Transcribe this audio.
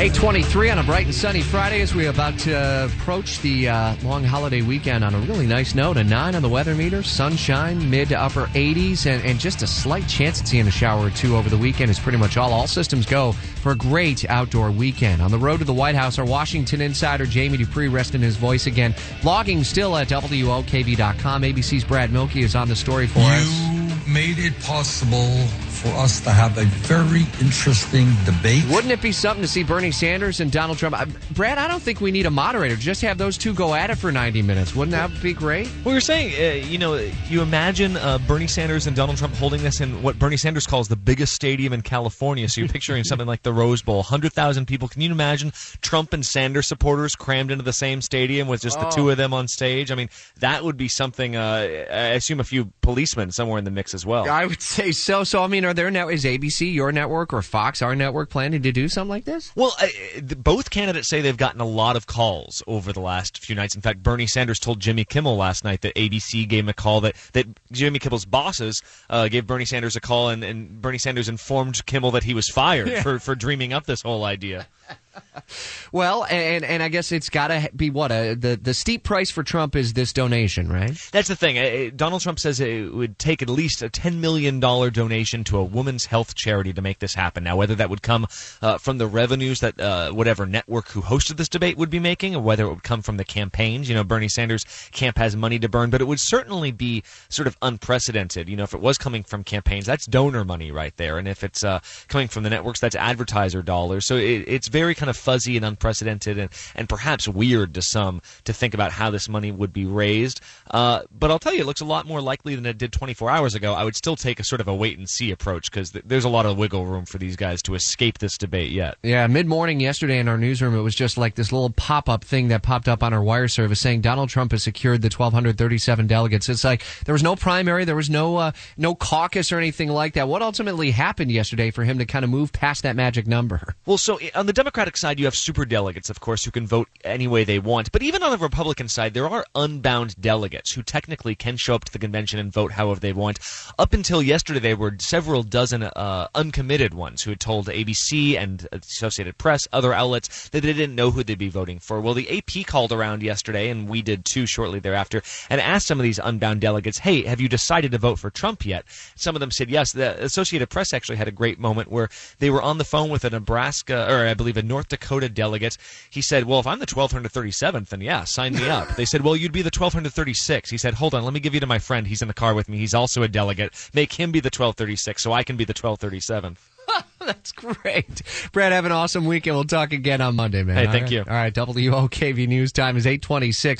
823 on a bright and sunny Friday as we're about to approach the uh, long holiday weekend on a really nice note. A 9 on the weather meter, sunshine, mid to upper 80s, and, and just a slight chance at seeing a shower or two over the weekend is pretty much all. All systems go for a great outdoor weekend. On the road to the White House, our Washington insider Jamie Dupree resting his voice again. Blogging still at WOKV.com. ABC's Brad Mielke is on the story for you us. made it possible for us to have a very interesting debate. Wouldn't it be something to see Bernie Sanders and Donald Trump? Uh, Brad, I don't think we need a moderator. Just have those two go at it for 90 minutes. Wouldn't that be great? Well, you're saying, uh, you know, you imagine uh, Bernie Sanders and Donald Trump holding this in what Bernie Sanders calls the biggest stadium in California. So you're picturing something like the Rose Bowl, 100,000 people. Can you imagine Trump and Sanders supporters crammed into the same stadium with just the two of them on stage? I mean, that would be something, uh, I assume a few policemen somewhere in the mix as well. I would say so. So, I mean, are there now, is ABC your network or Fox our network planning to do something like this? Well, uh, both candidates say they've gotten a lot of calls over the last few nights. In fact, Bernie Sanders told Jimmy Kimmel last night that ABC gave him a call that, that Jimmy Kimmel's bosses uh, gave Bernie Sanders a call, and, and Bernie Sanders informed Kimmel that he was fired for, for dreaming up this whole idea. Well, and and I guess it's got to be what a, the the steep price for Trump is this donation, right? That's the thing. Uh, Donald Trump says it would take at least a $10 million donation to a women's health charity to make this happen. Now, whether that would come uh, from the revenues that uh, whatever network who hosted this debate would be making, or whether it would come from the campaigns. You know, Bernie Sanders' camp has money to burn, but it would certainly be sort of unprecedented. You know, if it was coming from campaigns, that's donor money right there. And if it's uh, coming from the networks, that's advertiser dollars. So it, it's very kind of fuzzy and unprecedented and, and perhaps weird to some to think about how this money would be raised. Uh, but I'll tell you, it looks a lot more likely than it did 24 hours ago. I would still take a sort of a wait and see approach because th- there's a lot of wiggle room for these guys to escape this debate yet. Yeah, mid morning yesterday in our newsroom, it was just like this little pop up thing that popped up on our wire service saying Donald Trump has secured the 1,237 delegates. It's like there was no primary, there was no uh, no caucus or anything like that. What ultimately happened yesterday for him to kind of move past that magic number? Well, so on the Democratic side, you have super delegates, of course, who can vote any way they want. But even on the Republican side, there are unbound delegates who technically can show up to the convention and vote however they want. Up until yesterday, there were several dozen uh, uncommitted ones who had told ABC and Associated Press, other outlets, that they didn't know who they'd be voting for. Well, the AP called around yesterday, and we did too shortly thereafter, and asked some of these unbound delegates, hey, have you decided to vote for Trump yet? Some of them said yes. The Associated Press actually had a great moment where they were on the phone with a Nebraska, or I believe a North Dakota delegate. He said, well, if I'm the 1237th, then yeah, sign me up. they said, well, you'd be the 1236. He said, hold on, let me give you to my friend. He's in the car with me. He's also a delegate. Make him be the 1236 so I can be the 1237. That's great. Brad, have an awesome weekend. We'll talk again on Monday, man. Hey, All thank right. you. All right, WOKV News time is 826.